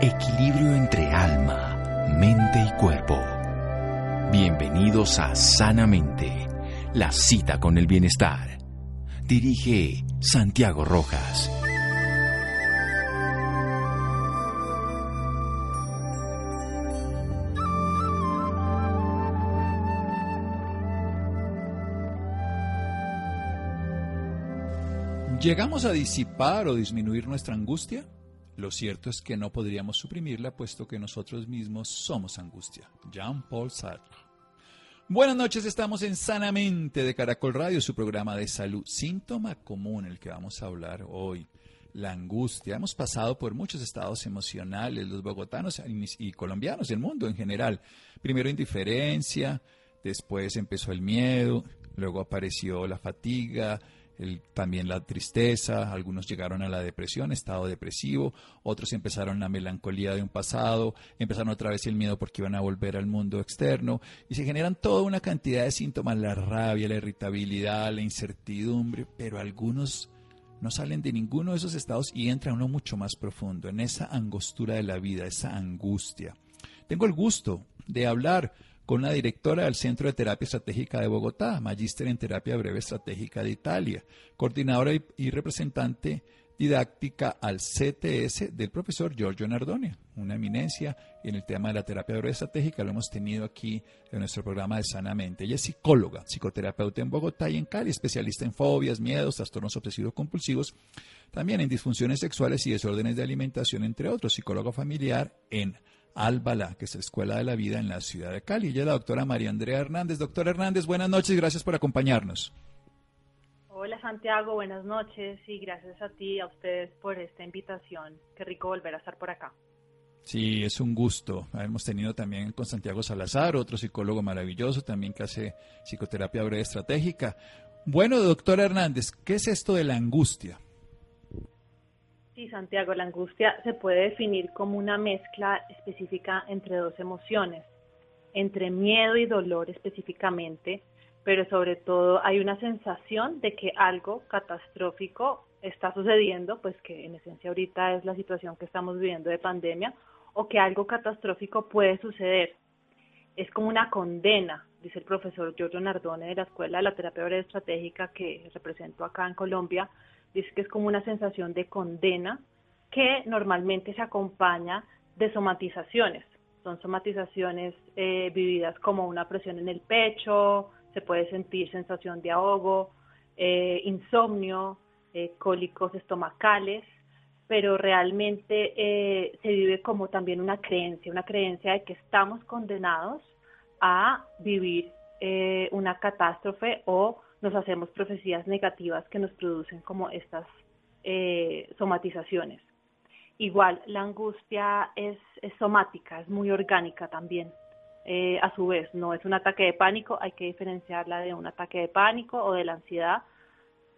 Equilibrio entre alma, mente y cuerpo. Bienvenidos a Sanamente, la cita con el bienestar. Dirige Santiago Rojas. ¿Llegamos a disipar o disminuir nuestra angustia? Lo cierto es que no podríamos suprimirla puesto que nosotros mismos somos angustia. Jean-Paul Sartre. Buenas noches, estamos en Sanamente de Caracol Radio, su programa de salud. Síntoma común el que vamos a hablar hoy, la angustia. Hemos pasado por muchos estados emocionales, los bogotanos y colombianos, el mundo en general. Primero indiferencia, después empezó el miedo, luego apareció la fatiga, también la tristeza, algunos llegaron a la depresión, estado depresivo, otros empezaron la melancolía de un pasado, empezaron otra vez el miedo porque iban a volver al mundo externo y se generan toda una cantidad de síntomas, la rabia, la irritabilidad, la incertidumbre, pero algunos no salen de ninguno de esos estados y entra uno mucho más profundo, en esa angostura de la vida, esa angustia. Tengo el gusto de hablar con la directora del Centro de Terapia Estratégica de Bogotá, magíster en Terapia Breve Estratégica de Italia, coordinadora y, representante didáctica al CTS del profesor Giorgio Nardoni, una eminencia en el tema de la terapia breve estratégica, lo hemos tenido aquí en nuestro programa de Sanamente. Ella es psicóloga, psicoterapeuta en Bogotá y en Cali, especialista en fobias, miedos, trastornos obsesivos compulsivos, también en disfunciones sexuales y desórdenes de alimentación, entre otros, psicóloga familiar en Álbala, que es la Escuela de la Vida en la ciudad de Cali. Ella es la doctora María Andrea Hernández. Doctora Hernández, buenas noches gracias por acompañarnos. Hola Santiago, buenas noches y gracias a ti y a ustedes por esta invitación. Qué rico volver a estar por acá. Sí, es un gusto. Hemos tenido también con Santiago Salazar, otro psicólogo maravilloso, también que hace psicoterapia breve estratégica. Bueno, doctora Hernández, ¿qué es esto de la angustia? Sí, Santiago, la angustia se puede definir como una mezcla específica entre dos emociones, entre miedo y dolor específicamente, pero sobre todo hay una sensación de que algo catastrófico está sucediendo, pues que en esencia ahorita es la situación que estamos viviendo de pandemia, o que algo catastrófico puede suceder. Es como una condena, dice el profesor Giorgio Nardone de la Escuela de la Terapia Estratégica que represento acá en Colombia, dice que es como una sensación de condena que normalmente se acompaña de somatizaciones. Son somatizaciones eh, vividas como una presión en el pecho, se puede sentir sensación de ahogo, eh, insomnio, eh, cólicos estomacales, pero realmente se vive como también una creencia, una creencia de que estamos condenados a vivir una catástrofe o nos hacemos profecías negativas que nos producen como estas eh, somatizaciones. Igual, la angustia es, somática, es muy orgánica también. Eh, a su vez, no es un ataque de pánico, hay que diferenciarla de un ataque de pánico o de la ansiedad,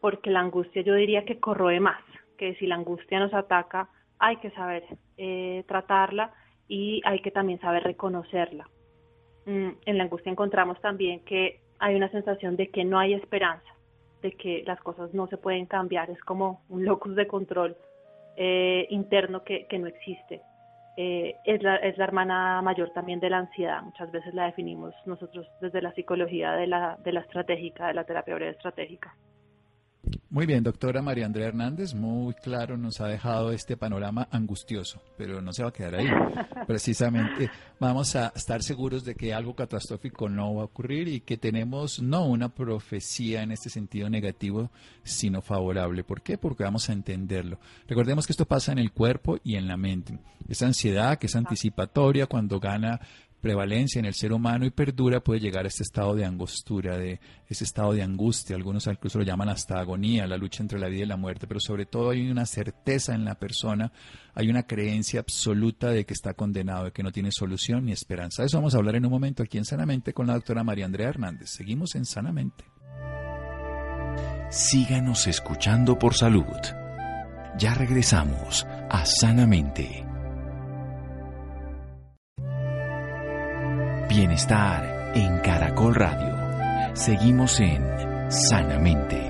porque la angustia yo diría que corroe más, que si la angustia nos ataca, hay que saber eh, tratarla y hay que también saber reconocerla. Mm, en la angustia encontramos también que hay una sensación de que no hay esperanza, de que las cosas no se pueden cambiar, es como un locus de control eh, interno que, no existe. Eh, es, la, es la hermana mayor también de la ansiedad, muchas veces la definimos nosotros desde la psicología de la, de la estratégica, de la terapia breve estratégica. Muy bien, doctora María Andrea Hernández, muy claro nos ha dejado este panorama angustioso, pero no se va a quedar ahí. Precisamente vamos a estar seguros de que algo catastrófico no va a ocurrir y que tenemos no una profecía en este sentido negativo, sino favorable. ¿Por qué? Porque vamos a entenderlo. Recordemos que esto pasa en el cuerpo y en la mente. Esa ansiedad que es anticipatoria cuando gana prevalencia en el ser humano y perdura puede llegar a este estado de angostura, de ese estado de angustia. Algunos incluso lo llaman hasta agonía, la lucha entre la vida y la muerte, pero sobre todo hay una certeza en la persona, hay una creencia absoluta de que está condenado, de que no tiene solución ni esperanza. Eso vamos a hablar en un momento aquí en Sanamente con la doctora María Andrea Hernández. Seguimos en Sanamente. Síganos escuchando por salud. Ya regresamos a Sanamente. Bienestar en Caracol Radio. Seguimos en Sanamente.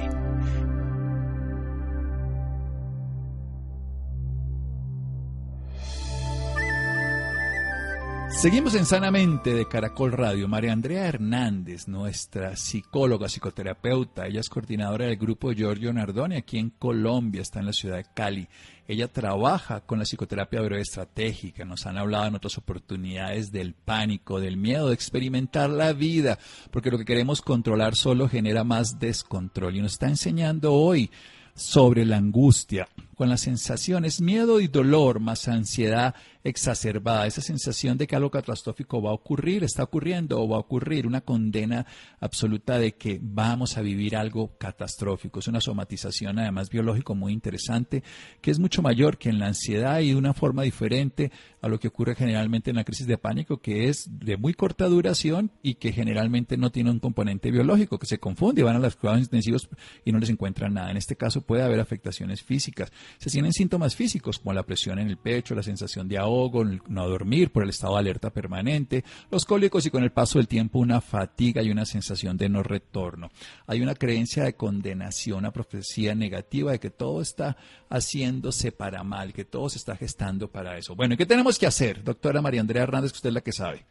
Seguimos en Sanamente de Caracol Radio. María Andrea Hernández, nuestra psicóloga, psicoterapeuta, ella es coordinadora del grupo Giorgio Nardoni aquí en Colombia, está en la ciudad de Cali. Ella trabaja con la psicoterapia breve estratégica. Nos han hablado en otras oportunidades del pánico, del miedo de experimentar la vida, porque lo que queremos controlar solo genera más descontrol. Y nos está enseñando hoy sobre la angustia, con las sensaciones miedo y dolor más ansiedad exacerbada, esa sensación de que algo catastrófico va a ocurrir, está ocurriendo o va a ocurrir, una condena absoluta de que vamos a vivir algo catastrófico. Es una somatización además biológico muy interesante, que es mucho mayor que en la ansiedad y de una forma diferente a lo que ocurre generalmente en la crisis de pánico, que es de muy corta duración y que generalmente no tiene un componente biológico, que se confunde, van a los cuidados intensivos y no les encuentran nada. En este caso puede haber afectaciones físicas. Se tienen síntomas físicos como la presión en el pecho, la sensación de ahogo, no dormir por el estado de alerta permanente, los cólicos y con el paso del tiempo una fatiga y una sensación de no retorno. Hay una creencia de condenación, una profecía negativa de que todo está haciéndose para mal, que todo se está gestando para eso. Bueno, ¿y qué tenemos que hacer, doctora María Andrea Hernández, que usted es la que sabe?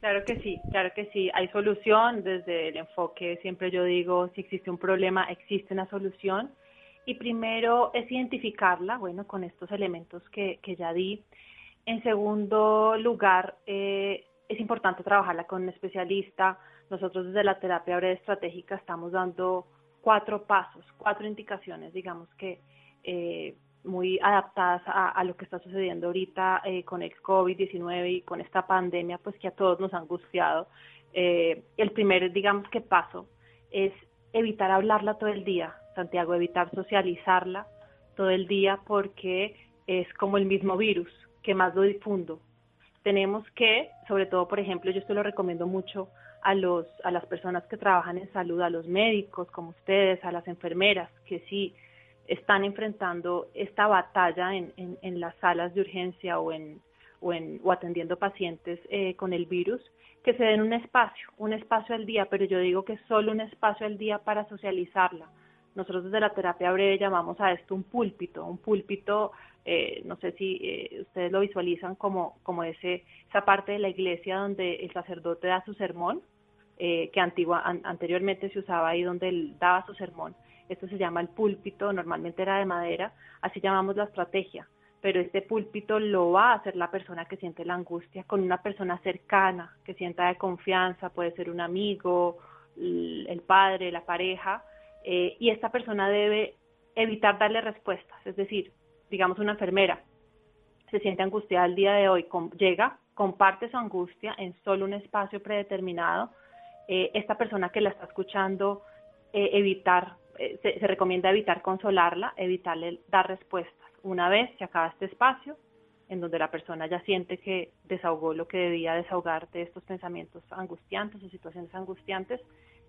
Claro que sí, claro que sí. Hay solución desde el enfoque, siempre yo digo, si existe un problema, existe una solución. Y primero es identificarla, bueno, con estos elementos que, que ya di. En segundo lugar, eh, es importante trabajarla con un especialista. Nosotros desde la terapia breve estratégica estamos dando cuatro pasos, cuatro indicaciones, digamos que eh, muy adaptadas a, lo que está sucediendo ahorita eh, con el COVID-19 y con esta pandemia, pues que a todos nos ha angustiado. el primer, digamos que paso es evitar hablarla todo el día, Santiago, evitar socializarla todo el día porque es como el mismo virus que más lo difundo. Tenemos que, sobre todo, por ejemplo, yo esto lo recomiendo mucho a, los, a las personas que trabajan en salud, a los médicos como ustedes, a las enfermeras, que sí están enfrentando esta batalla en, en, las salas de urgencia o, en, o, en, o atendiendo pacientes eh, con el virus, que se den un espacio, un espacio al día, pero yo digo que solo un espacio al día para socializarla, nosotros desde la terapia breve llamamos a esto un púlpito, un púlpito, eh, no sé si eh, ustedes lo visualizan como, como ese, esa parte de la iglesia donde el sacerdote da su sermón, eh, que antigua, anteriormente se usaba ahí donde él daba su sermón. Esto se llama el púlpito, normalmente era de madera, así llamamos la estrategia, pero este púlpito lo va a hacer la persona que siente la angustia con una persona cercana, que sienta de confianza, puede ser un amigo, el padre, la pareja, eh, y esta persona debe evitar darle respuestas, es decir, digamos una enfermera se siente angustiada el día de hoy, llega, comparte su angustia en solo un espacio predeterminado, eh, esta persona que la está escuchando, eh, evitar, se, se, recomienda evitar consolarla, evitarle dar respuestas. Una vez se acaba este espacio, en donde la persona ya siente que desahogó lo que debía desahogar de estos pensamientos angustiantes o situaciones angustiantes,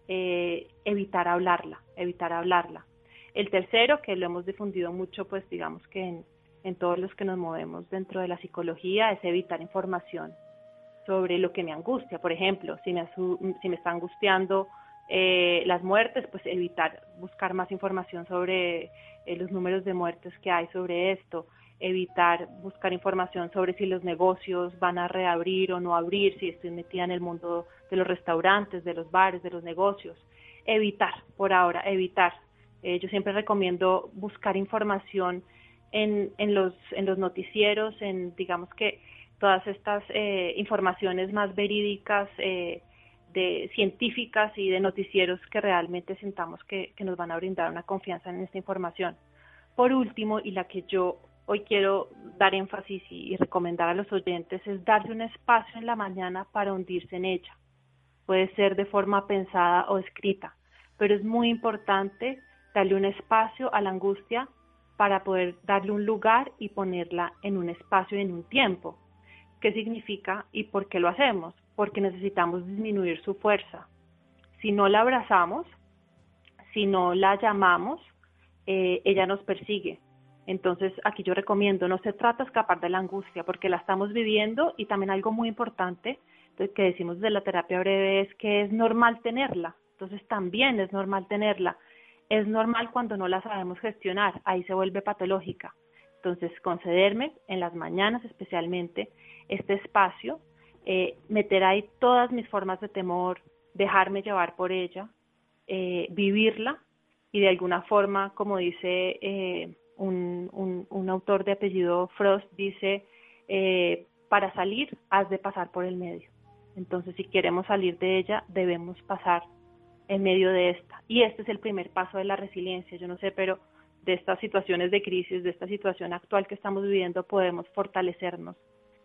eh, evitar hablarla, evitar hablarla. El tercero, que lo hemos difundido mucho, pues digamos que en, en todos los que nos movemos dentro de la psicología, es evitar información sobre lo que me angustia. Por ejemplo, si me, si me está angustiando eh, las muertes, pues evitar buscar más información sobre eh, los números de muertes que hay sobre esto, evitar buscar información sobre si los negocios van a reabrir o no abrir, si estoy metida en el mundo de los restaurantes, de los bares, de los negocios. Evitar, por ahora, evitar. Eh, yo siempre recomiendo buscar información en, en, los, en los noticieros, en digamos que todas estas eh, informaciones más verídicas, eh, de científicas y de noticieros que realmente sentamos que, que nos van a brindar una confianza en esta información. Por último, y la que yo hoy quiero dar énfasis y, recomendar a los oyentes es darse un espacio en la mañana para hundirse en ella. Puede ser de forma pensada o escrita, pero es muy importante darle un espacio a la angustia para poder darle un lugar y ponerla en un espacio y en un tiempo. ¿Qué significa y por qué lo hacemos? Porque necesitamos disminuir su fuerza. Si no la abrazamos, si no la llamamos, eh, ella nos persigue, entonces, aquí yo recomiendo, no se trata de escapar de la angustia, porque la estamos viviendo y también algo muy importante que decimos de la terapia breve es que es normal tenerla. Entonces, también es normal tenerla. Es normal cuando no la sabemos gestionar, ahí se vuelve patológica. Entonces, concederme en las mañanas especialmente este espacio, eh, meter ahí todas mis formas de temor, dejarme llevar por ella, eh, vivirla y de alguna forma, como dice eh, un, un, autor de apellido Frost, dice, para salir has de pasar por el medio. Entonces, si queremos salir de ella, debemos pasar en medio de esta. Y este es el primer paso de la resiliencia. Yo no sé, pero de estas situaciones de crisis, de esta situación actual que estamos viviendo, podemos fortalecernos.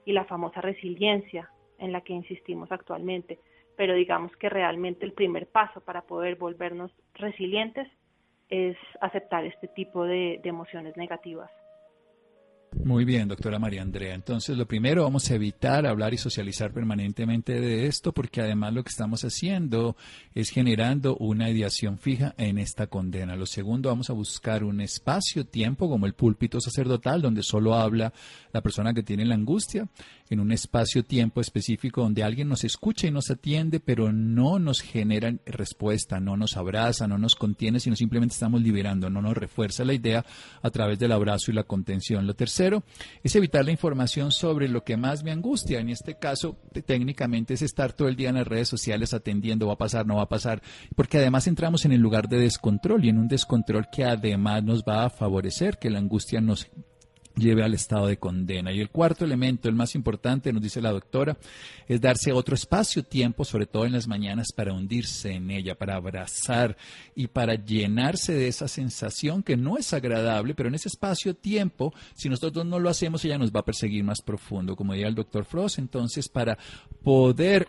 Y la famosa resiliencia en la que insistimos actualmente. Pero digamos que realmente el primer paso para poder volvernos resilientes es aceptar este tipo de, emociones negativas. Muy bien, doctora María Andrea. Entonces, lo primero, vamos a evitar hablar y socializar permanentemente de esto, porque además lo que estamos haciendo es generando una ideación fija en esta condena. Lo segundo, vamos a buscar un espacio, tiempo, como el púlpito sacerdotal, donde solo habla la persona que tiene la angustia, en un espacio, tiempo específico donde alguien nos escucha y nos atiende, pero no nos genera respuesta, no nos abraza, no nos contiene, sino simplemente estamos liberando, no nos refuerza la idea a través del abrazo y la contención. Lo tercero es evitar la información sobre lo que más me angustia. En este caso, técnicamente es estar todo el día en las redes sociales atendiendo, va a pasar, no va a pasar, porque además entramos en el lugar de descontrol y en un descontrol que además nos va a favorecer que la angustia nos lleve al estado de condena. Y el cuarto elemento, el más importante, nos dice la doctora, es darse otro espacio, tiempo, sobre todo en las mañanas, para hundirse en ella, para abrazar y para llenarse de esa sensación que no es agradable, pero en ese espacio, tiempo, si nosotros no lo hacemos, ella nos va a perseguir más profundo, como diría el doctor Frost. Entonces, para poder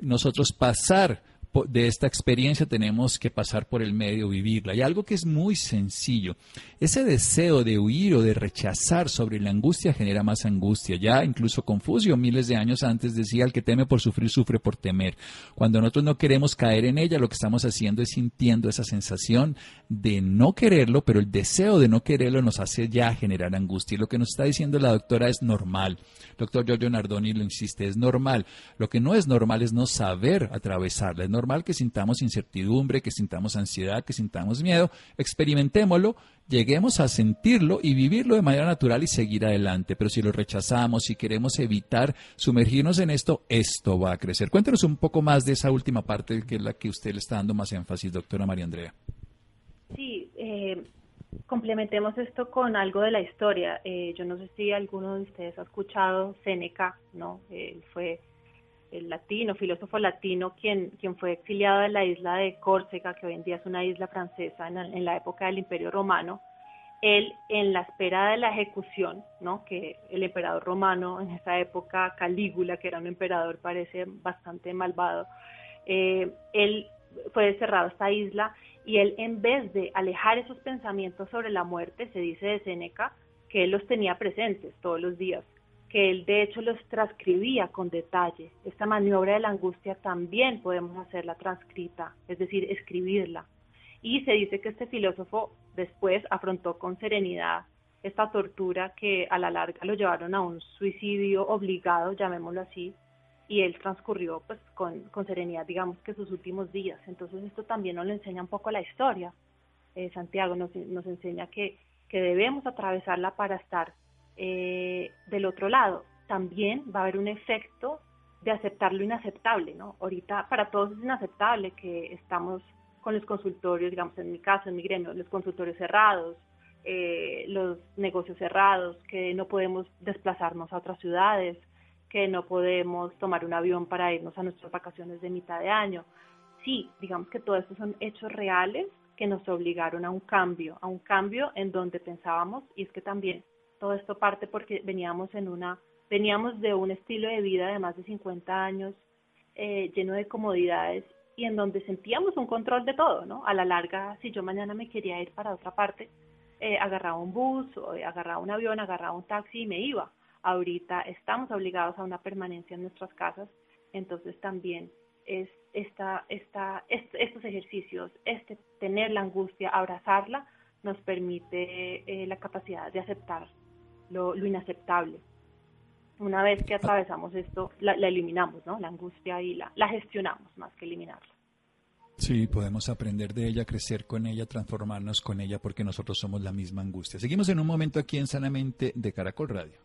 nosotros pasar de esta experiencia tenemos que pasar por el medio, vivirla. Y algo que es muy sencillo, ese deseo de huir o de rechazar sobre la angustia genera más angustia. Ya incluso Confucio, miles de años antes, decía, el que teme por sufrir, sufre por temer. Cuando nosotros no queremos caer en ella, lo que estamos haciendo es sintiendo esa sensación de no quererlo, pero el deseo de no quererlo nos hace ya generar angustia. Y lo que nos está diciendo la doctora es normal. Doctor Giorgio Nardoni lo insiste, es normal. Lo que no es normal es no saber atravesarla. Que sintamos incertidumbre, que sintamos ansiedad, que sintamos miedo. Experimentémoslo, lleguemos a sentirlo y vivirlo de manera natural y seguir adelante. Pero si lo rechazamos, si queremos evitar sumergirnos en esto, esto va a crecer. Cuéntenos un poco más de esa última parte que es la que usted le está dando más énfasis, doctora María Andrea. Sí, eh, complementemos esto con algo de la historia. Eh, yo no sé si alguno de ustedes ha escuchado Séneca, ¿no? Él fue el latino, filósofo latino, quien, quien fue exiliado de la isla de Córcega, que hoy en día es una isla francesa en, la época del Imperio Romano. Él, en la espera de la ejecución, ¿no? que el emperador romano en esa época, Calígula, que era un emperador, parece bastante malvado, eh, él fue desterrado a esta isla y él en vez de alejar esos pensamientos sobre la muerte, se dice de Séneca, que él los tenía presentes todos los días, que él de hecho los transcribía con detalle. Esta maniobra de la angustia también podemos hacerla transcrita, es decir, escribirla. Y se dice que este filósofo después afrontó con serenidad esta tortura que a la larga lo llevaron a un suicidio obligado, llamémoslo así, y él transcurrió pues con, con, serenidad, digamos que sus últimos días. Entonces esto también nos lo enseña un poco la historia. Eh, Santiago nos, nos enseña que, que, debemos atravesarla para estar eh, del otro lado. También va a haber un efecto de aceptar lo inaceptable, ¿no? Ahorita para todos es inaceptable que estamos con los consultorios, digamos en mi caso, en mi gremio, los consultorios cerrados, eh, los negocios cerrados, que no podemos desplazarnos a otras ciudades, que no podemos tomar un avión para irnos a nuestras vacaciones de mitad de año. Sí, digamos que todo esto son hechos reales que nos obligaron a un cambio, a un cambio en donde pensábamos, y es que también todo esto parte porque veníamos en una, veníamos de un estilo de vida de más de 50 años eh, lleno de comodidades y en donde sentíamos un control de todo, ¿no? A la larga, si yo mañana me quería ir para otra parte, eh, agarraba un bus, o agarraba un avión, agarraba un taxi y me iba ahorita estamos obligados a una permanencia en nuestras casas, entonces también es esta, esta, estos ejercicios, este tener la angustia, abrazarla, nos permite eh, la capacidad de aceptar lo, inaceptable. Una vez que atravesamos esto, la, eliminamos, ¿no? La angustia y la, la gestionamos más que eliminarla. Sí, podemos aprender de ella, crecer con ella, transformarnos con ella, porque nosotros somos la misma angustia. Seguimos en un momento aquí en Sanamente de Caracol Radio.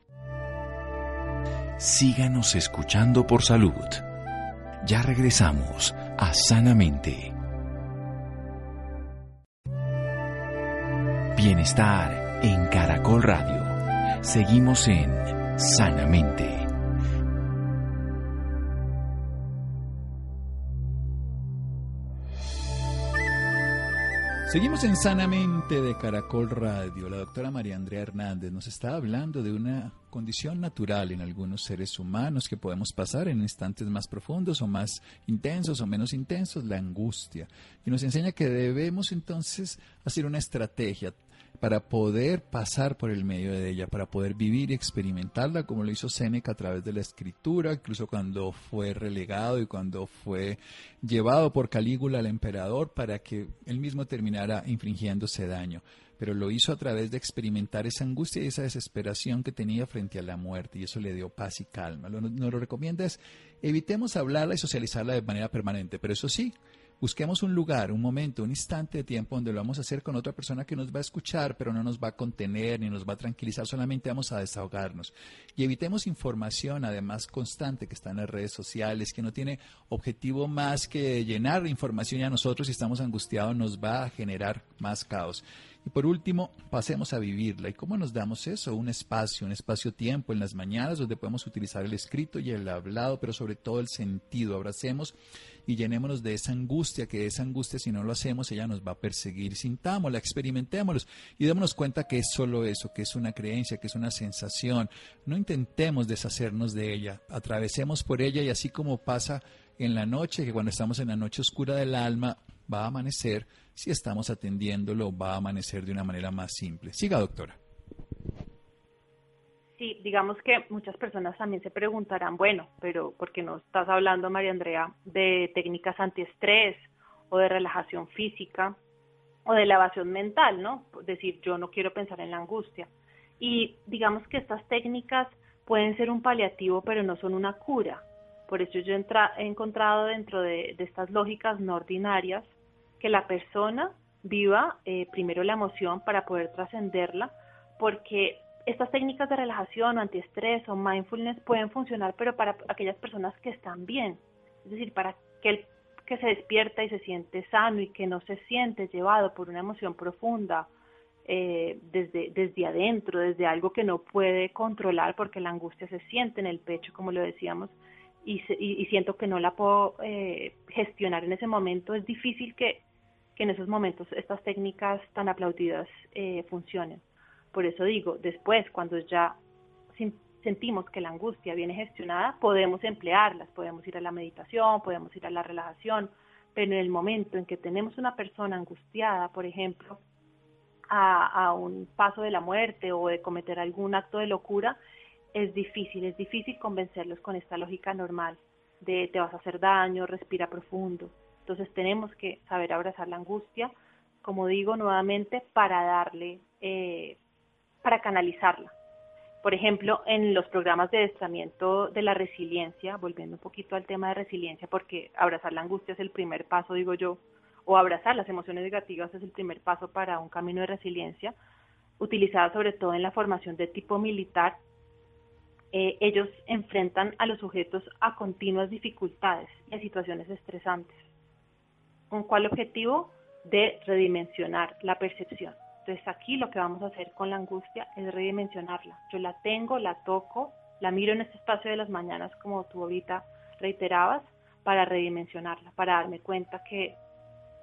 Síganos escuchando por salud. Ya regresamos a Sanamente. Bienestar en Caracol Radio. Seguimos en Sanamente. Seguimos en Sanamente de Caracol Radio. La doctora María Andrea Hernández nos está hablando de una condición natural en algunos seres humanos que podemos pasar en instantes más profundos o más intensos o menos intensos, la angustia. Y nos enseña que debemos entonces hacer una estrategia, para poder pasar por el medio de ella, para poder vivir y experimentarla, como lo hizo Séneca a través de la escritura, incluso cuando fue relegado y cuando fue llevado por Calígula al emperador para que él mismo terminara infringiéndose daño. Pero lo hizo a través de experimentar esa angustia y esa desesperación que tenía frente a la muerte, y eso le dio paz y calma. Lo, nos lo recomienda es evitemos hablarla y socializarla de manera permanente, pero eso sí, Busquemos un lugar, un momento, un instante de tiempo donde lo vamos a hacer con otra persona que nos va a escuchar, pero no nos va a contener ni nos va a tranquilizar, solamente vamos a desahogarnos. Y evitemos información, además constante, que está en las redes sociales, que no tiene objetivo más que llenar información y a nosotros si estamos angustiados nos va a generar más caos. Y por último, pasemos a vivirla. ¿Y cómo nos damos eso? Un espacio, un espacio-tiempo en las mañanas donde podemos utilizar el escrito y el hablado, pero sobre todo el sentido. Abracemos y llenémonos de esa angustia, que esa angustia si no lo hacemos ella nos va a perseguir. Sintámosla, experimentémosla y démonos cuenta que es solo eso, que es una creencia, que es una sensación. No intentemos deshacernos de ella, atravesemos por ella y así como pasa en la noche, que cuando estamos en la noche oscura del alma, va a amanecer, si estamos atendiéndolo, va a amanecer de una manera más simple. Siga, doctora. Sí, digamos que muchas personas también se preguntarán, bueno, pero ¿por qué no estás hablando, María Andrea, de técnicas antiestrés o de relajación física o de elevación mental, ¿no? Es decir, yo no quiero pensar en la angustia. Y digamos que estas técnicas pueden ser un paliativo, pero no son una cura. Por eso yo he encontrado dentro de, estas lógicas no ordinarias que la persona viva eh, primero la emoción para poder trascenderla, porque estas técnicas de relajación o antiestrés o mindfulness pueden funcionar, pero para aquellas personas que están bien, es decir, para aquel que se despierta y se siente sano y que no se siente llevado por una emoción profunda eh, desde, desde adentro, desde algo que no puede controlar, porque la angustia se siente en el pecho, como lo decíamos, y, y, siento que no la puedo eh, gestionar en ese momento, es difícil que, en esos momentos estas técnicas tan aplaudidas eh. Por eso digo, después, cuando ya sentimos que la angustia viene gestionada, podemos emplearlas, podemos ir a la meditación, podemos ir a la relajación, pero en el momento en que tenemos una persona angustiada, por ejemplo, a, a, un paso de la muerte o de cometer algún acto de locura, es difícil, es difícil convencerlos con esta lógica normal de te vas a hacer daño, respira profundo. Entonces tenemos que saber abrazar la angustia, como digo nuevamente, para darle eh, para canalizarla. Por ejemplo, en los programas de adiestramiento de la resiliencia, volviendo un poquito al tema de resiliencia, porque abrazar la angustia es el primer paso, digo yo, o abrazar las emociones negativas es el primer paso para un camino de resiliencia, utilizada sobre todo en la formación de tipo militar, eh, ellos enfrentan a los sujetos a continuas dificultades y a situaciones estresantes. ¿Con cuál objetivo? De redimensionar la percepción. Entonces aquí lo que vamos a hacer con la angustia es redimensionarla. Yo la tengo, la toco, la miro en este espacio de las mañanas como tú ahorita reiterabas, para redimensionarla, para darme cuenta que,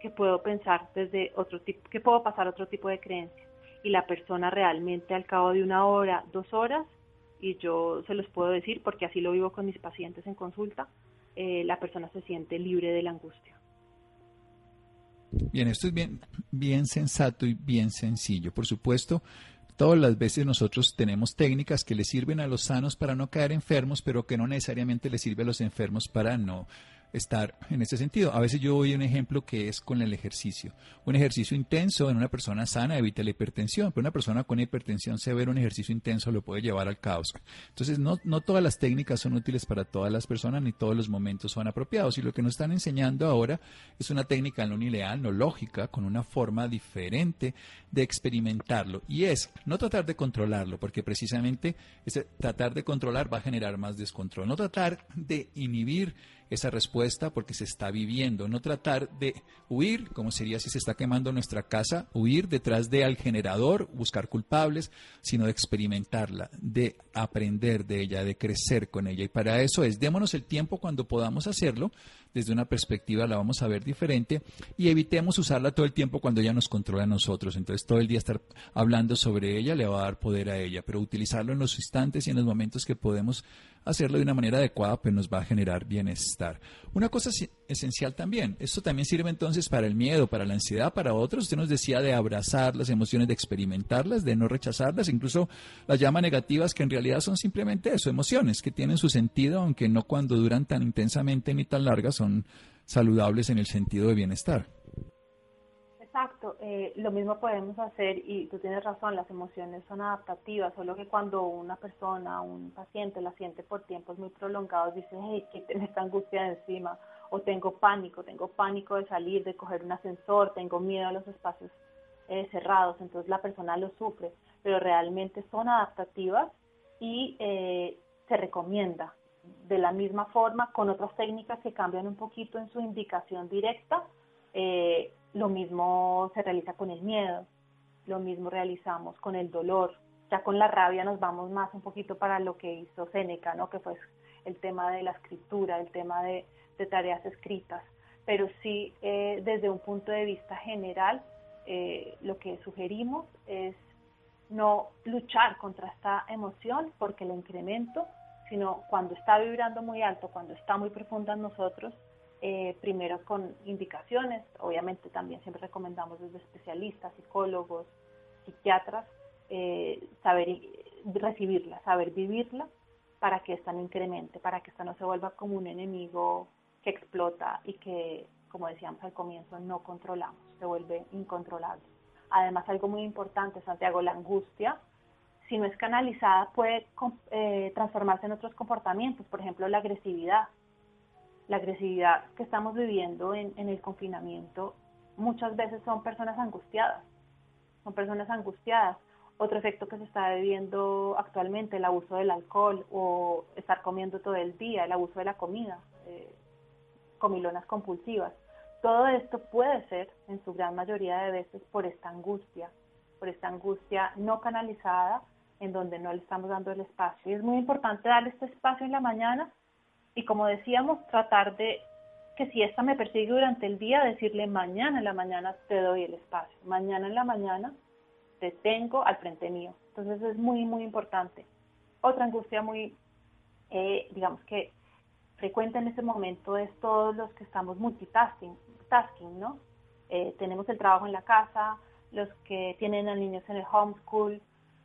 que puedo pensar desde otro tipo, que puedo pasar otro tipo de creencia. Y la persona realmente al cabo de una hora, dos horas, y yo se los puedo decir porque así lo vivo con mis pacientes en consulta, eh, la persona se siente libre de la angustia. Bien, esto es bien, bien sensato y bien sencillo. Por supuesto, todas las veces nosotros tenemos técnicas que le sirven a los sanos para no caer enfermos, pero que no necesariamente le sirven a los enfermos para no estar en ese sentido. A veces yo doy un ejemplo que es con el ejercicio. Un ejercicio intenso en una persona sana evita la hipertensión, pero una persona con hipertensión severa un ejercicio intenso lo puede llevar al caos. Entonces, no, no todas las técnicas son útiles para todas las personas ni todos los momentos son apropiados. Y lo que nos están enseñando ahora es una técnica no lineal, no lógica, con una forma diferente de experimentarlo. Y es no tratar de controlarlo, porque precisamente ese tratar de controlar va a generar más descontrol. No tratar de inhibir esa respuesta porque se está viviendo. No tratar de huir, como sería si se está quemando nuestra casa, huir detrás de al generador, buscar culpables, sino de experimentarla, de aprender de ella, de crecer con ella. Y para eso es, démonos el tiempo cuando podamos hacerlo, desde una perspectiva la vamos a ver diferente y evitemos usarla todo el tiempo cuando ella nos controla a nosotros. Entonces todo el día estar hablando sobre ella le va a dar poder a ella, pero utilizarlo en los instantes y en los momentos que podemos hacerlo de una manera adecuada, pues nos va a generar bienestar. Una cosa esencial también, esto también sirve entonces para el miedo, para la ansiedad, para otros. Usted nos decía de abrazar las emociones, de experimentarlas, de no rechazarlas, incluso las llama negativas que en realidad son simplemente eso, emociones que tienen su sentido, aunque no cuando duran tan intensamente ni tan largas, saludables en el sentido de bienestar. Exacto, eh, lo mismo podemos hacer y tú tienes razón, las emociones son adaptativas, solo que cuando una persona, un paciente la siente por tiempos muy prolongados, dice, hey, que tengo angustia encima, o tengo pánico, tengo pánico de salir, de coger un ascensor, tengo miedo a los espacios eh, cerrados, entonces la persona lo sufre, pero realmente son adaptativas y eh, se recomienda de la misma forma con otras técnicas que cambian un poquito en su indicación directa. Eh, lo mismo se realiza con el miedo, lo mismo realizamos con el dolor. Ya con la rabia nos vamos más un poquito para lo que hizo Séneca, ¿no? que fue el tema de la escritura, el tema de, tareas escritas. Pero sí, eh, desde un punto de vista general, eh, lo que sugerimos es no luchar contra esta emoción porque la incremento, sino cuando está vibrando muy alto, cuando está muy profunda en nosotros, eh, primero con indicaciones, obviamente también siempre recomendamos desde especialistas, psicólogos, psiquiatras, eh, saber recibirla, saber vivirla para que esta no incremente, para que esta no se vuelva como un enemigo que explota y que, como decíamos al comienzo, no controlamos, se vuelve incontrolable. Además, algo muy importante, Santiago, la angustia, si no es canalizada, puede eh, transformarse en otros comportamientos, por ejemplo, la agresividad la agresividad que estamos viviendo en, el confinamiento muchas veces son personas angustiadas, son personas angustiadas. Otro efecto que se está viviendo actualmente, el abuso del alcohol o estar comiendo todo el día, el abuso de la comida, eh, comilonas compulsivas. Todo esto puede ser, en su gran mayoría de veces, por esta angustia, por esta angustia no canalizada, en donde no le estamos dando el espacio. Y es muy importante darle este espacio en la mañana y como decíamos, tratar de que si esta me persigue durante el día, decirle mañana en la mañana te doy el espacio, mañana en la mañana te tengo al frente mío. Entonces es muy, muy importante. Otra angustia muy, eh, digamos que frecuente en este momento es todos los que estamos multitasking, tasking, ¿no? Eh, tenemos el trabajo en la casa, los que tienen a niños en el homeschool,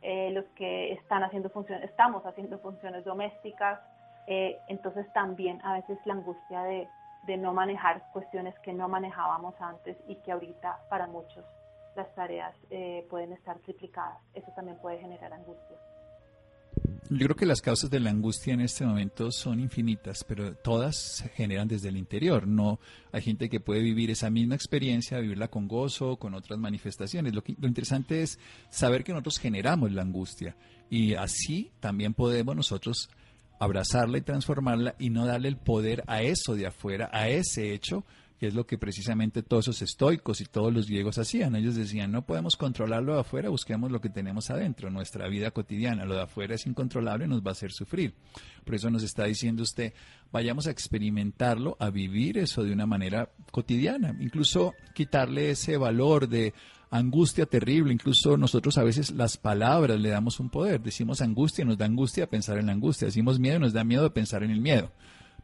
eh, los que están haciendo funciones, estamos haciendo funciones domésticas, eh, entonces también a veces la angustia de, no manejar cuestiones que no manejábamos antes y que ahorita para muchos las tareas eh, pueden estar triplicadas. Eso también puede generar angustia. Yo creo que las causas de la angustia en este momento son infinitas, pero todas se generan desde el interior. No hay gente que puede vivir esa misma experiencia, vivirla con gozo, con otras manifestaciones. Lo, que, lo interesante es saber que nosotros generamos la angustia y así también podemos nosotros abrazarla y transformarla y no darle el poder a eso de afuera, a ese hecho, que es lo que precisamente todos esos estoicos y todos los griegos hacían. Ellos decían, no podemos controlarlo de afuera, busquemos lo que tenemos adentro, nuestra vida cotidiana. Lo de afuera es incontrolable y nos va a hacer sufrir. Por eso nos está diciendo usted, vayamos a experimentarlo, a vivir eso de una manera cotidiana, incluso quitarle ese valor de angustia terrible, incluso nosotros a veces las palabras le damos un poder, decimos angustia, nos da angustia pensar en la angustia, decimos miedo, nos da miedo pensar en el miedo,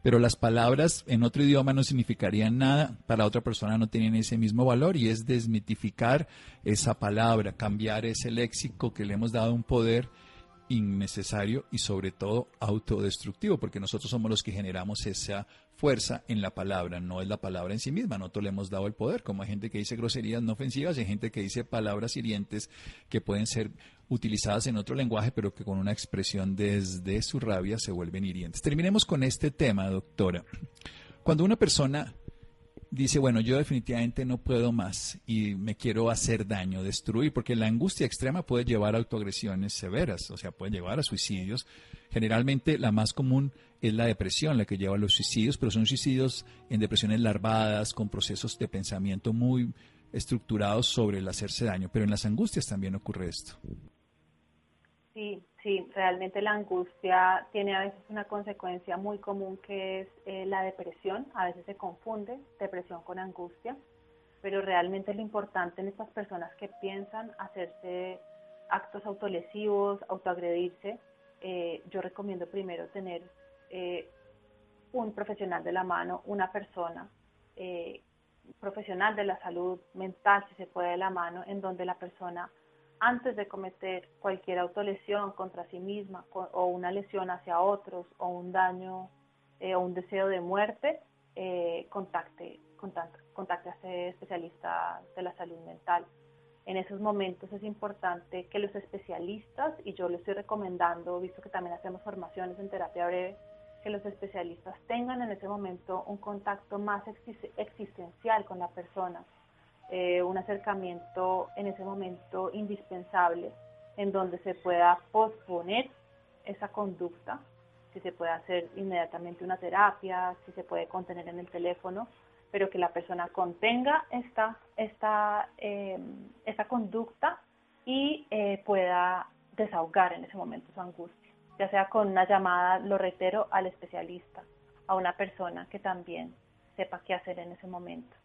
pero las palabras en otro idioma no significarían nada, para otra persona no tienen ese mismo valor y es desmitificar esa palabra, cambiar ese léxico que le hemos dado un poder innecesario y sobre todo autodestructivo, porque nosotros somos los que generamos esa fuerza en la palabra, no es la palabra en sí misma, nosotros le hemos dado el poder, como hay gente que dice groserías no ofensivas, hay gente que dice palabras hirientes que pueden ser utilizadas en otro lenguaje, pero que con una expresión desde su rabia se vuelven hirientes. Terminemos con este tema, doctora. Cuando una persona dice, bueno, yo definitivamente no puedo más y me quiero hacer daño, destruir, porque la angustia extrema puede llevar a autoagresiones severas, o sea, puede llevar a suicidios. Generalmente la más común es la depresión, la que lleva a los suicidios, pero son suicidios en depresiones larvadas, con procesos de pensamiento muy estructurados sobre el hacerse daño, pero en las angustias también ocurre esto. Sí, sí, realmente la angustia tiene a veces una consecuencia muy común que es eh, la depresión. A veces se confunde depresión con angustia, pero realmente lo importante en estas personas que piensan hacerse actos autolesivos, autoagredirse, eh, yo recomiendo primero tener eh, un profesional de la mano, una persona profesional de la salud mental, si se puede, de la mano, en donde la persona antes de cometer cualquier autolesión contra sí misma o una lesión hacia otros o un daño eh, o un deseo de muerte, eh, contacte, contacte, contacte a ese especialista de la salud mental. En esos momentos es importante que los especialistas, y yo lo estoy recomendando, visto que también hacemos formaciones en terapia breve, que los especialistas tengan en ese momento un contacto más existencial con la persona, eh, un acercamiento en ese momento indispensable en donde se pueda posponer esa conducta, si se puede hacer inmediatamente una terapia, si se puede contener en el teléfono, pero que la persona contenga esta, esta, eh, esta conducta y eh, pueda desahogar en ese momento su angustia, ya sea con una llamada, lo reitero, al especialista, a una persona que también sepa qué hacer en ese momento.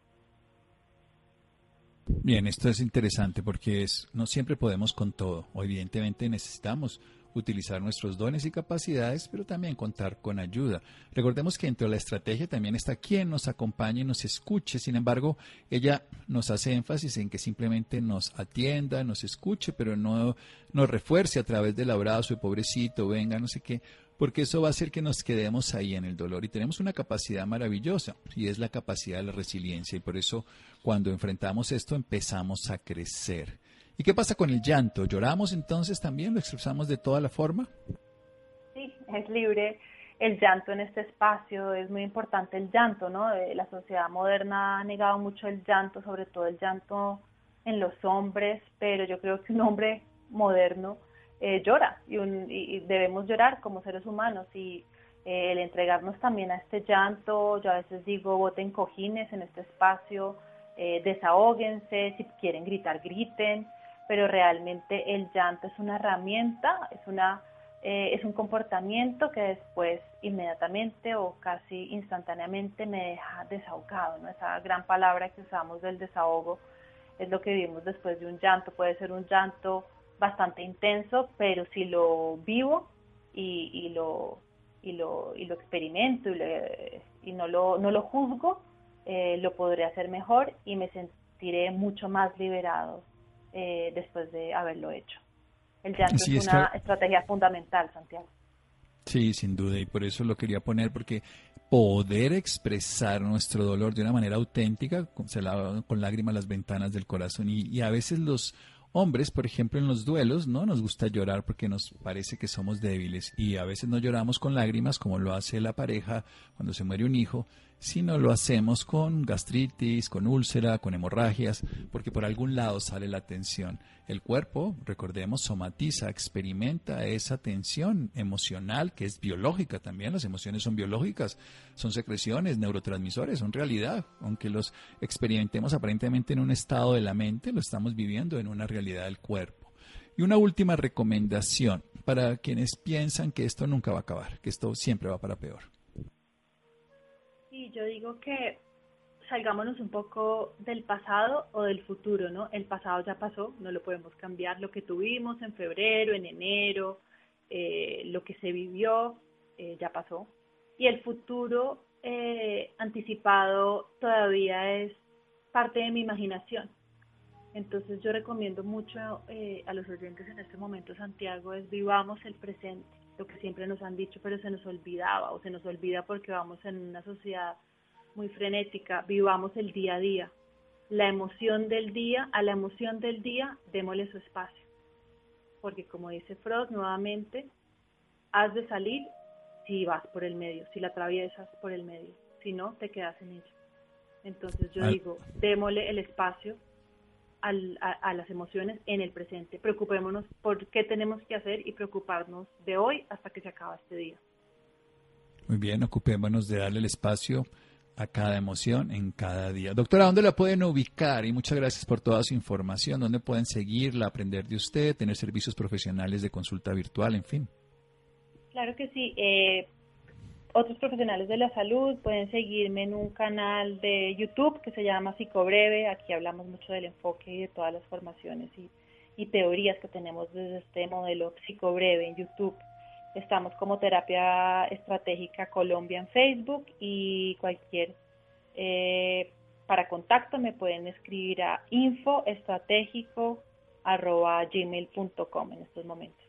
Bien, esto es interesante porque es, no siempre podemos con todo. Evidentemente necesitamos utilizar nuestros dones y capacidades, pero también contar con ayuda. Recordemos que dentro de la estrategia también está quien nos acompañe y nos escuche. Sin embargo, ella nos hace énfasis en que simplemente nos atienda, nos escuche, pero no nos refuerce a través del abrazo de pobrecito, venga, no sé qué, porque eso va a hacer que nos quedemos ahí en el dolor. Y tenemos una capacidad maravillosa, y es la capacidad de la resiliencia. Y por eso cuando enfrentamos esto empezamos a crecer. ¿Y qué pasa con el llanto? ¿Lloramos entonces también? ¿Lo expresamos de toda la forma? Sí, es libre el llanto en este espacio, es muy importante el llanto, ¿no? Eh, la sociedad moderna ha negado mucho el llanto, sobre todo el llanto en los hombres, pero yo creo que un hombre moderno eh, llora y, debemos llorar como seres humanos y eh, el entregarnos también a este llanto, yo a veces digo, boten cojines en este espacio, eh, desahóguense, si quieren gritar, griten, pero realmente el llanto es una herramienta, es, una, es un comportamiento que después inmediatamente o casi instantáneamente me deja desahogado, ¿no? esa gran palabra que usamos del desahogo es lo que vimos después de un llanto, puede ser un llanto bastante intenso, pero si lo vivo y, y lo, y, lo, y lo experimento y, y no, lo, no lo juzgo, eh, lo podré hacer mejor y me sentiré mucho más liberado eh, después de haberlo hecho. El llanto es, una estrategia fundamental, Santiago. Sí, sin duda, y por eso lo quería poner, porque poder expresar nuestro dolor de una manera auténtica, con, con lágrimas las ventanas del corazón, y, y a veces los hombres, por ejemplo, en los duelos, no nos gusta llorar porque nos parece que somos débiles y a veces no lloramos con lágrimas como lo hace la pareja cuando se muere un hijo, sino lo hacemos con gastritis, con úlcera, con hemorragias, porque por algún lado sale la tensión. El cuerpo, recordemos, somatiza, experimenta esa tensión emocional que es biológica también. Las emociones son biológicas, son secreciones, neurotransmisores, son realidad. Aunque los experimentemos aparentemente en un estado de la mente, lo estamos viviendo en una realidad del cuerpo. Y una última recomendación para quienes piensan que esto nunca va a acabar, que esto siempre va para peor. Sí, yo digo que salgámonos un poco del pasado o del futuro, ¿no? El pasado ya pasó, no lo podemos cambiar. Lo que tuvimos en febrero, en enero, eh, lo que se vivió, eh, ya pasó. Y el futuro eh, anticipado todavía es parte de mi imaginación. Entonces yo recomiendo mucho eh, a los oyentes en este momento, Santiago, es vivamos el presente, lo que siempre nos han dicho, pero se nos olvidaba o se nos olvida porque vamos en una sociedad muy frenética, vivamos el día a día. La emoción del día, a la emoción del día, démosle su espacio. Porque como dice Frost nuevamente, has de salir si vas por el medio, si la atraviesas por el medio, si no, te quedas en ella. Entonces yo digo, démosle el espacio a, las emociones en el presente. Preocupémonos por qué tenemos que hacer y preocuparnos de hoy hasta que se acaba este día. Muy bien, ocupémonos de darle el espacio a cada emoción en cada día. Doctora, ¿dónde la pueden ubicar? Y muchas gracias por toda su información. ¿Dónde pueden seguirla, aprender de usted, tener servicios profesionales de consulta virtual, en fin? Claro que sí. Eh, otros profesionales de la salud pueden seguirme en un canal de YouTube que se llama Psicobreve. Aquí hablamos mucho del enfoque y de todas las formaciones y, teorías que tenemos desde este modelo Psicobreve en YouTube. Estamos como Terapia Estratégica Colombia en Facebook y cualquier eh, para contacto me pueden escribir a infoestratégico.gmail.com en estos momentos.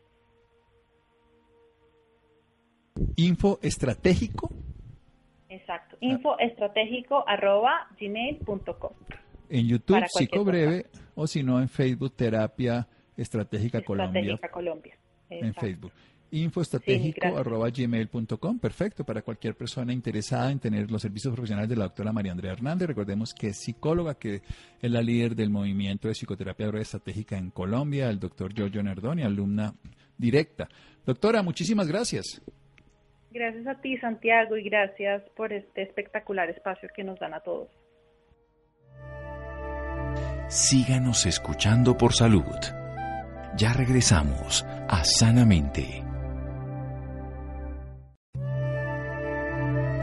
¿Info estratégico? Exacto, infoestratégico.gmail.com. En YouTube, Psicobreve, o si no, en Facebook, Terapia Estratégica, Estratégica Colombia. En Facebook infoestratégico.gmail.com. Perfecto, para cualquier persona interesada en tener los servicios profesionales de la doctora María Andrea Hernández. Recordemos que es psicóloga, que es la líder del movimiento de psicoterapia estratégica en Colombia, el doctor Giorgio Nerdoni, alumna directa. Doctora, muchísimas gracias. Gracias a ti, Santiago, y gracias por este espectacular espacio que nos dan a todos. Síganos escuchando por salud. Ya regresamos a Sanamente.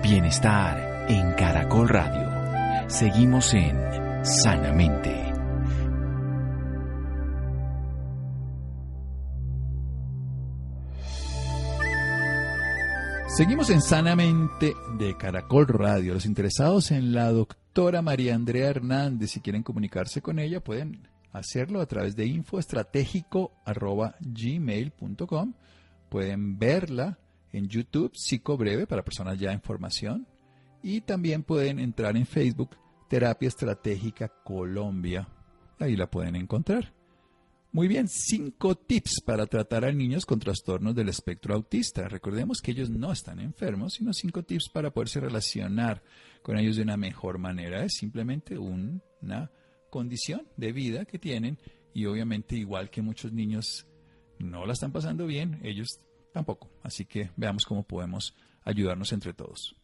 Bienestar en Caracol Radio. Seguimos en Sanamente. Seguimos en Sanamente de Caracol Radio. Los interesados en la doctora María Andrea Hernández, si quieren comunicarse con ella, pueden hacerlo a través de infoestratégico.gmail.com. Pueden verla en YouTube, Psicobreve, para personas ya en formación. Y también pueden entrar en Facebook, Terapia Estratégica Colombia. Ahí la pueden encontrar. Muy bien, cinco tips para tratar a niños con trastornos del espectro autista. Recordemos que ellos no están enfermos, sino cinco tips para poderse relacionar con ellos de una mejor manera. Es simplemente una condición de vida que tienen y obviamente igual que muchos niños no la están pasando bien, ellos tampoco. Así que veamos cómo podemos ayudarnos entre todos.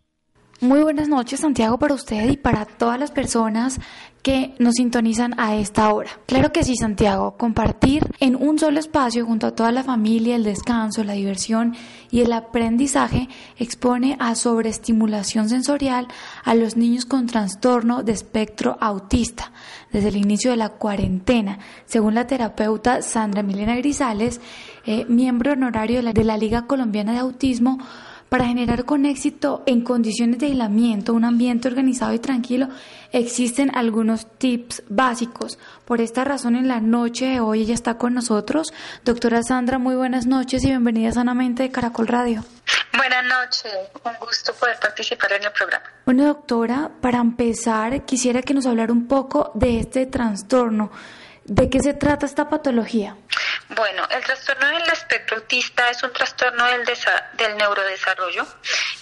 Muy buenas noches, Santiago, para usted y para todas las personas que nos sintonizan a esta hora. Claro que sí, Santiago, compartir en un solo espacio junto a toda la familia el descanso, la diversión y el aprendizaje expone a sobreestimulación sensorial a los niños con trastorno de espectro autista desde el inicio de la cuarentena, según la terapeuta Sandra Milena Grisales, eh, miembro honorario de la, de la Liga Colombiana de Autismo para generar con éxito en condiciones de aislamiento un ambiente organizado y tranquilo, existen algunos tips básicos. Por esta razón, en la noche de hoy ella está con nosotros. Doctora Sandra, muy buenas noches y bienvenida sanamente de Caracol Radio. Buenas noches, un gusto poder participar en el programa. Bueno, doctora, para empezar, quisiera que nos hablara un poco de este trastorno. ¿De qué se trata esta patología? Bueno, el trastorno del espectro autista es un trastorno del, del neurodesarrollo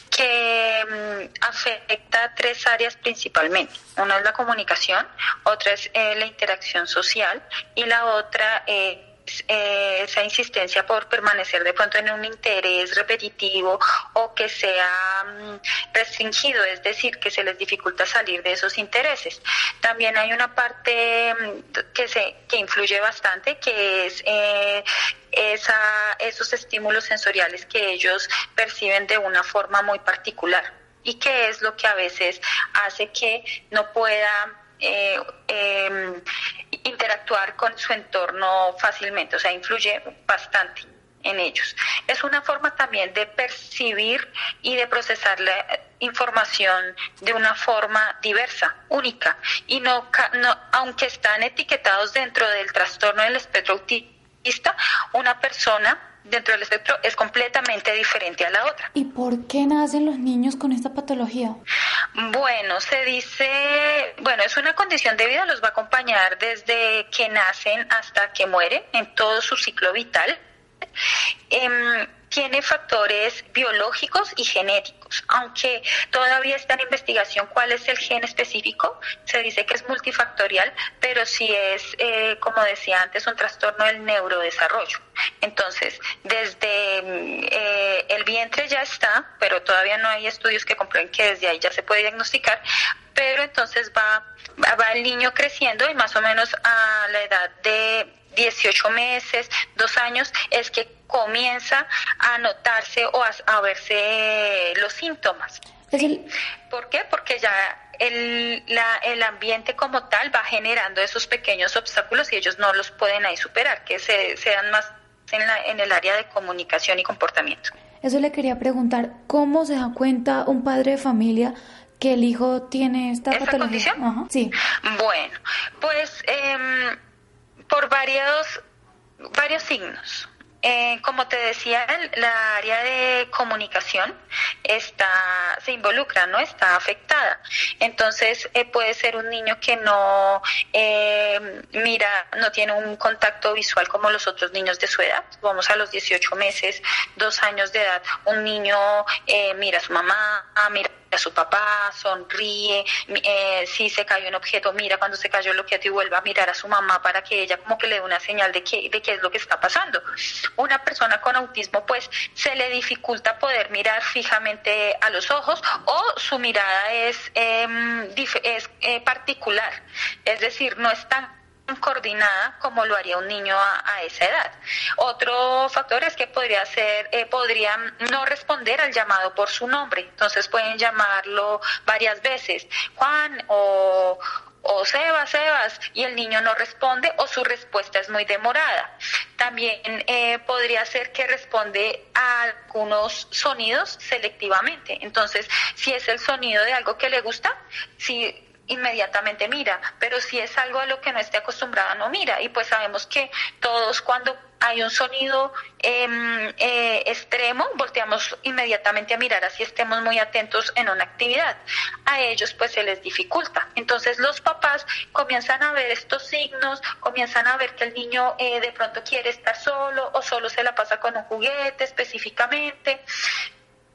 que mm, afecta tres áreas principalmente. Una es la comunicación, otra es eh, la interacción social y la otra eh, eh, esa insistencia por permanecer de pronto en un interés repetitivo o que sea mm, restringido, es decir, que se les dificulta salir de esos intereses. También hay una parte mm, que, se, que influye bastante, que es eh, esa, esos estímulos sensoriales que ellos perciben de una forma muy particular y que es lo que a veces hace que no pueda eh, em, interactuar con su entorno fácilmente, o sea, influye bastante. en ellos. Es una forma también de percibir y de procesar la información de una forma diversa, única, y no, no aunque están etiquetados dentro del trastorno del espectro autista, una persona dentro del espectro es completamente diferente a la otra. ¿Y por qué nacen los niños con esta patología? Bueno, se dice, bueno, es una condición de vida, los va a acompañar desde que nacen hasta que mueren en todo su ciclo vital. Em, tiene factores biológicos y genéticos, aunque todavía está en investigación cuál es el gen específico, se dice que es multifactorial, pero sí es, eh, como decía antes, un trastorno del neurodesarrollo. Entonces, desde eh, el vientre ya está, pero todavía no hay estudios que comprueben que desde ahí ya se puede diagnosticar, pero entonces va, va el niño creciendo y más o menos a la edad de 18 meses, dos años, es que comienza a notarse o a, verse los síntomas. ¿Por qué? Porque ya el, la, el ambiente como tal va generando esos pequeños obstáculos y ellos no los pueden ahí superar, que se, sean más en, la, en el área de comunicación y comportamiento. Eso le quería preguntar, ¿cómo se da cuenta un padre de familia que el hijo tiene esta patología? condición? Sí. Bueno, pues eh, por varios, varios signos. Eh, como te decía, la área de comunicación está, se involucra, ¿no? Está afectada. Entonces, eh, puede ser un niño que no eh, mira, no tiene un contacto visual como los otros niños de su edad. Vamos a los 18 meses, dos años de edad. Un niño mira a su mamá, mira a su papá, sonríe, eh, si se cayó un objeto, mira cuando se cayó el objeto y vuelve a mirar a su mamá para que ella como que le dé una señal de, que, de qué es lo que está pasando. Una persona con autismo pues se le dificulta poder mirar fijamente a los ojos o su mirada es, em, es eh, particular, es decir, no es tan coordinada como lo haría un niño a, esa edad. Otro factor es que podría ser, eh, podrían no responder al llamado por su nombre, entonces pueden llamarlo varias veces, Juan o, o Sebas, Sebas, y el niño no responde o su respuesta es muy demorada. También eh, podría ser que responde a algunos sonidos selectivamente. Entonces, si es el sonido de algo que le gusta, si inmediatamente mira, pero si es algo a lo que no esté acostumbrada, no mira. Y pues sabemos que todos cuando hay un sonido em, eh, extremo, volteamos inmediatamente a mirar así estemos muy atentos en una actividad. A ellos pues se les dificulta. Entonces los papás comienzan a ver estos signos, comienzan a ver que el niño eh, de pronto quiere estar solo o solo se la pasa con un juguete específicamente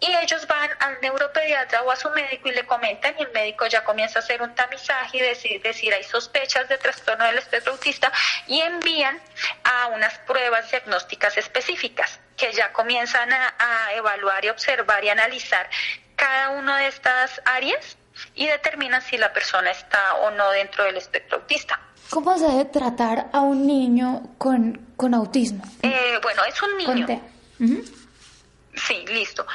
y ellos van al neuropediatra o a su médico y le comentan y el médico ya comienza a hacer un tamizaje y decir, decir hay sospechas de trastorno del espectro autista y envían a unas pruebas diagnósticas específicas que ya comienzan a, a evaluar y observar y analizar cada una de estas áreas y determinan si la persona está o no dentro del espectro autista. ¿Cómo se debe tratar a un niño con, con autismo? Eh, bueno, es un niño. Sí, listo.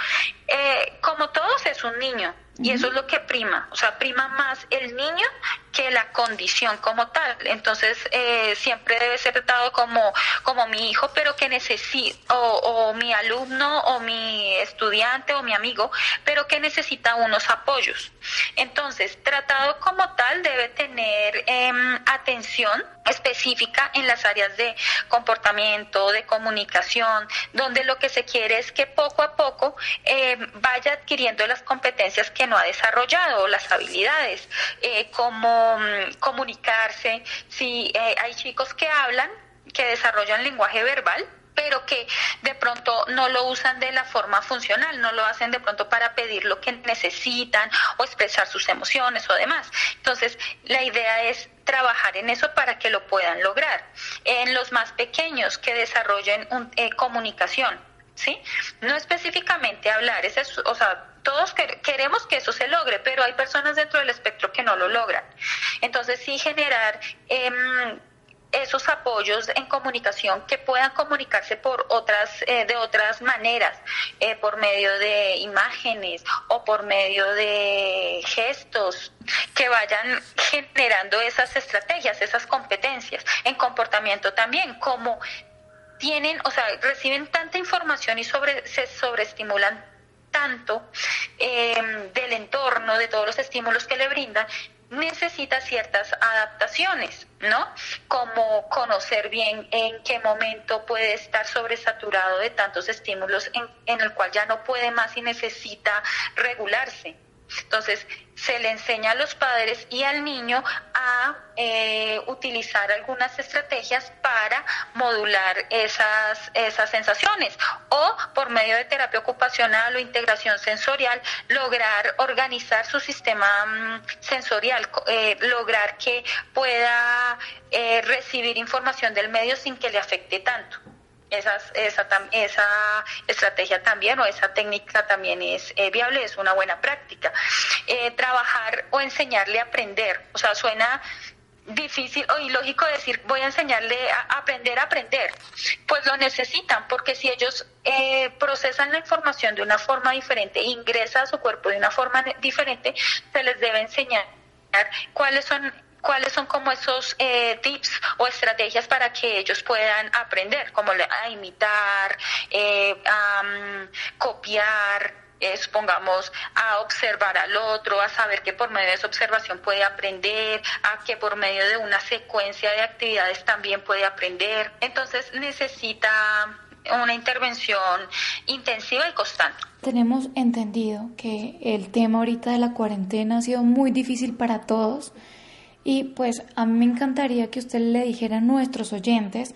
Eh, como todos es un niño y eso es lo que prima, o sea, prima más el niño que la condición como tal. Entonces, eh, siempre debe ser tratado como, como mi hijo, pero que necesita, o, mi alumno, o mi estudiante, o mi amigo, pero que necesita unos apoyos. Entonces, tratado como tal debe tener em, atención específica en las áreas de comportamiento, de comunicación, donde lo que se quiere es que poco a poco em, vaya adquiriendo las competencias que no ha desarrollado, las habilidades, eh, como Mm, comunicarse, si eh, hay chicos que hablan, que desarrollan lenguaje verbal, pero que de pronto no lo usan de la forma funcional, no lo hacen de pronto para pedir lo que necesitan o expresar sus emociones o demás. Entonces, la idea es trabajar en eso para que lo puedan lograr. En los más pequeños que desarrollen eh, comunicación, ¿sí? No específicamente hablar, es, o sea, todos queremos que eso se logre, pero hay personas dentro del espectro que no lo logran. Entonces, sí generar em, esos apoyos en comunicación que puedan comunicarse por otras eh, de otras maneras eh, por medio de imágenes o por medio de gestos que vayan generando esas estrategias esas competencias en comportamiento también como tienen, o sea, reciben tanta información y sobre, se sobreestimulan tanto em, del entorno, de todos los estímulos que le brindan, necesita ciertas adaptaciones, ¿no? Como conocer bien en qué momento puede estar sobresaturado de tantos estímulos en, en el cual ya no puede más y necesita regularse. Entonces, se le enseña a los padres y al niño a eh, utilizar algunas estrategias para modular esas, esas sensaciones o por medio de terapia ocupacional o integración sensorial lograr organizar su sistema mm, sensorial, eh, lograr que pueda eh, recibir información del medio sin que le afecte tanto esa, esa estrategia también o esa técnica también es eh, viable, es una buena práctica. Eh, trabajar o enseñarle a aprender, o sea, suena difícil o ilógico decir voy a enseñarle a aprender a aprender, pues lo necesitan porque si ellos eh, procesan la información de una forma diferente, ingresa a su cuerpo de una forma diferente, se les debe enseñar cuáles son cuáles son como esos eh, tips o estrategias para que ellos puedan aprender, como a imitar, eh, a copiar, eh, supongamos, a observar al otro, a saber que por medio de esa observación puede aprender, a que por medio de una secuencia de actividades también puede aprender. Entonces necesita una intervención intensiva y constante. Tenemos entendido que el tema ahorita de la cuarentena ha sido muy difícil para todos y pues a mí me encantaría que usted le dijera a nuestros oyentes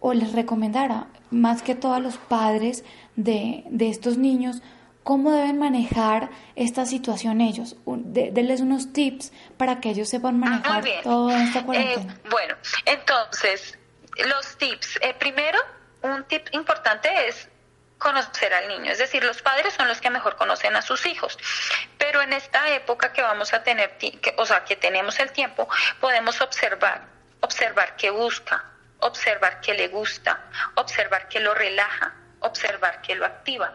o les recomendara más que todo a los padres de, de estos niños cómo deben manejar esta situación ellos. denles unos tips para que ellos sepan ah, manejar toda esta eh, cuarentena. bueno, entonces, los tips. Eh, primero, un tip importante es conocer al niño, es decir, los padres son los que mejor conocen a sus hijos, pero en esta época que vamos a tener, o sea, que tenemos el tiempo, podemos observar, observar qué busca, observar qué le gusta, observar qué lo relaja, observar qué lo activa.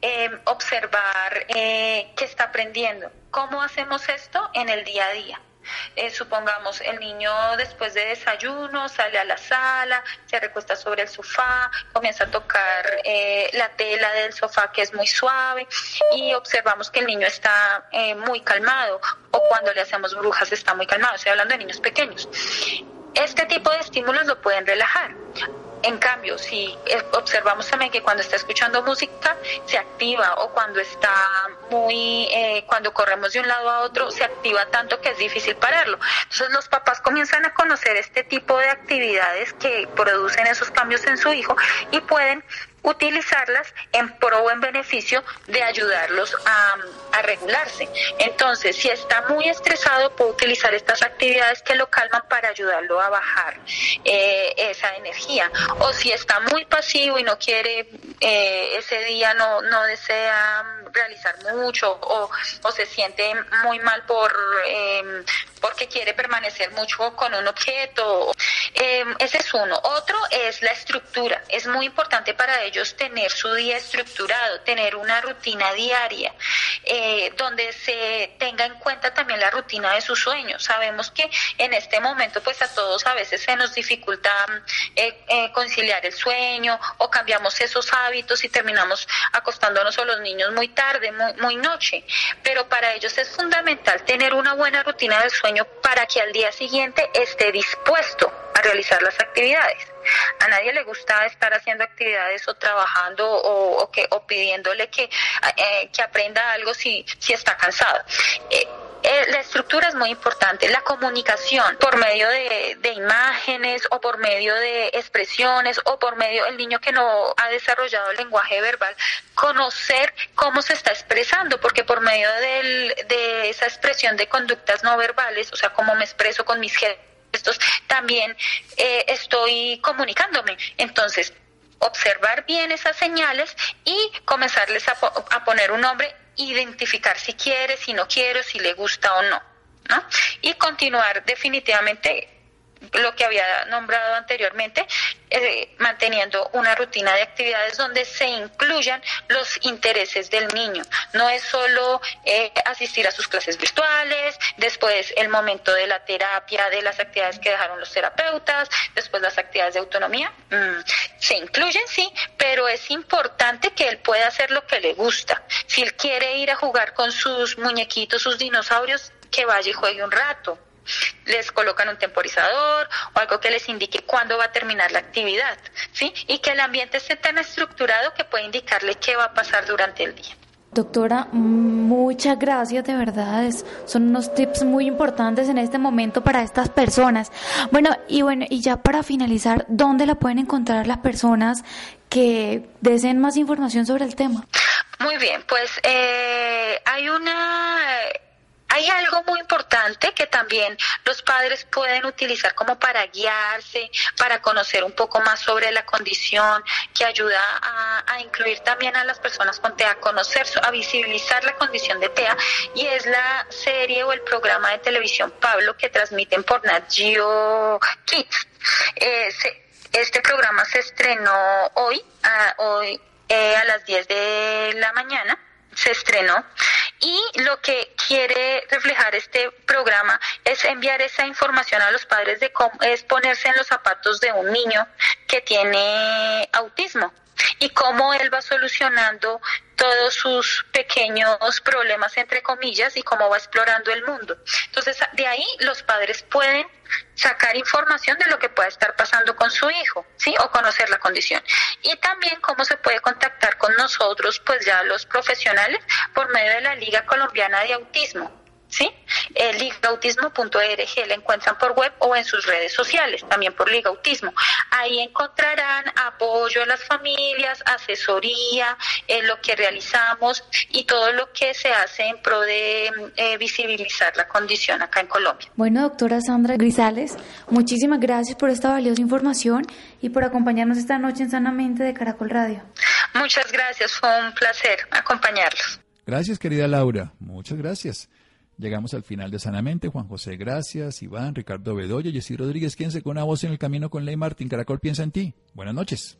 Em, observar eh, qué está aprendiendo. ¿Cómo hacemos esto en el día a día? Eh, supongamos, el niño después de desayuno sale a la sala, se recuesta sobre el sofá, comienza a tocar eh, la tela del sofá que es muy suave y observamos que el niño está eh, muy calmado o cuando le hacemos brujas está muy calmado. Estoy hablando de niños pequeños. Este tipo de estímulos lo pueden relajar. En cambio, si observamos también que cuando está escuchando música se activa o cuando está muy, eh, cuando corremos de un lado a otro se activa tanto que es difícil pararlo. Entonces los papás comienzan a conocer este tipo de actividades que producen esos cambios en su hijo y pueden utilizarlas en pro o en beneficio de ayudarlos a, regularse. Entonces, si está muy estresado, puede utilizar estas actividades que lo calman para ayudarlo a bajar eh, esa energía. O si está muy pasivo y no quiere, eh, ese día no, no desea realizar mucho o, o se siente muy mal por eh, porque quiere permanecer mucho con un objeto. ese es uno. Otro es la estructura. Es muy importante para ellos tener su día estructurado, tener una rutina diaria, eh, donde se tenga en cuenta también la rutina de sus sueños. Sabemos que en este momento, pues a todos a veces se nos dificulta eh, eh, conciliar el sueño o cambiamos esos hábitos y terminamos acostándonos a los niños muy tarde, muy, muy noche. Pero para ellos es fundamental tener una buena rutina del sueño para que al día siguiente esté dispuesto a realizar las actividades. A nadie le gusta estar haciendo actividades o trabajando o, que, o pidiéndole que, eh, que aprenda algo si, si está cansado. Eh, eh, la estructura es muy importante, la comunicación por medio de, de, imágenes o por medio de expresiones o por medio del niño que no ha desarrollado el lenguaje verbal, conocer cómo se está expresando, porque por medio del, de esa expresión de conductas no verbales, o sea, cómo me expreso con mis gestos, estos también eh, estoy comunicándome. Entonces, observar bien esas señales y comenzarles a, poner un nombre, identificar si quiere, si no quiere, si le gusta o no. ¿no? Y continuar definitivamente lo que había nombrado anteriormente, eh, manteniendo una rutina de actividades donde se incluyan los intereses del niño. No es solo eh, asistir a sus clases virtuales, después el momento de la terapia, de las actividades que dejaron los terapeutas, después las actividades de autonomía. Mm, se incluyen, sí, pero es importante que él pueda hacer lo que le gusta. Si él quiere ir a jugar con sus muñequitos, sus dinosaurios, que vaya y juegue un rato les colocan un temporizador o algo que les indique cuándo va a terminar la actividad, ¿sí? Y que el ambiente esté tan estructurado que pueda indicarle qué va a pasar durante el día. Doctora, muchas gracias, de verdad. son unos tips muy importantes en este momento para estas personas. Bueno, y bueno, y ya para finalizar, ¿dónde la pueden encontrar las personas que deseen más información sobre el tema? Muy bien, pues eh, hay una hay algo muy importante que también los padres pueden utilizar como para guiarse, para conocer un poco más sobre la condición, que ayuda a, incluir también a las personas con TEA, a conocer, a visibilizar la condición de TEA, y es la serie o el programa de televisión Pablo que transmiten por Nat Geo Kids. Eh, este programa se estrenó hoy, a, hoy eh, a las 10 de la mañana. Se estrenó y lo que quiere reflejar este programa es enviar esa información a los padres de cómo es ponerse en los zapatos de un niño que tiene autismo y cómo él va solucionando todos sus pequeños problemas, entre comillas, y cómo va explorando el mundo. Entonces, de ahí los padres pueden sacar información de lo que pueda estar pasando con su hijo, ¿sí? O conocer la condición. Y también cómo se puede contactar con nosotros, pues ya los profesionales, por medio de la Liga Colombiana de Autismo. ¿Sí? Eh, ligautismo.org la encuentran por web o en sus redes sociales, también por Ligautismo. Ahí encontrarán apoyo a las familias, asesoría, en lo que realizamos y todo lo que se hace en pro de eh, visibilizar la condición acá en Colombia. Bueno, doctora Sandra Grisales, muchísimas gracias por esta valiosa información y por acompañarnos esta noche en Sanamente de Caracol Radio. Muchas gracias, fue un placer acompañarlos. Gracias, querida Laura. Muchas gracias. Llegamos al final de Sanamente. Juan José, gracias. Iván, Ricardo Bedoya, Jessy Rodríguez, quien se con una voz en el camino con Ley Martín. Caracol piensa en ti. Buenas noches.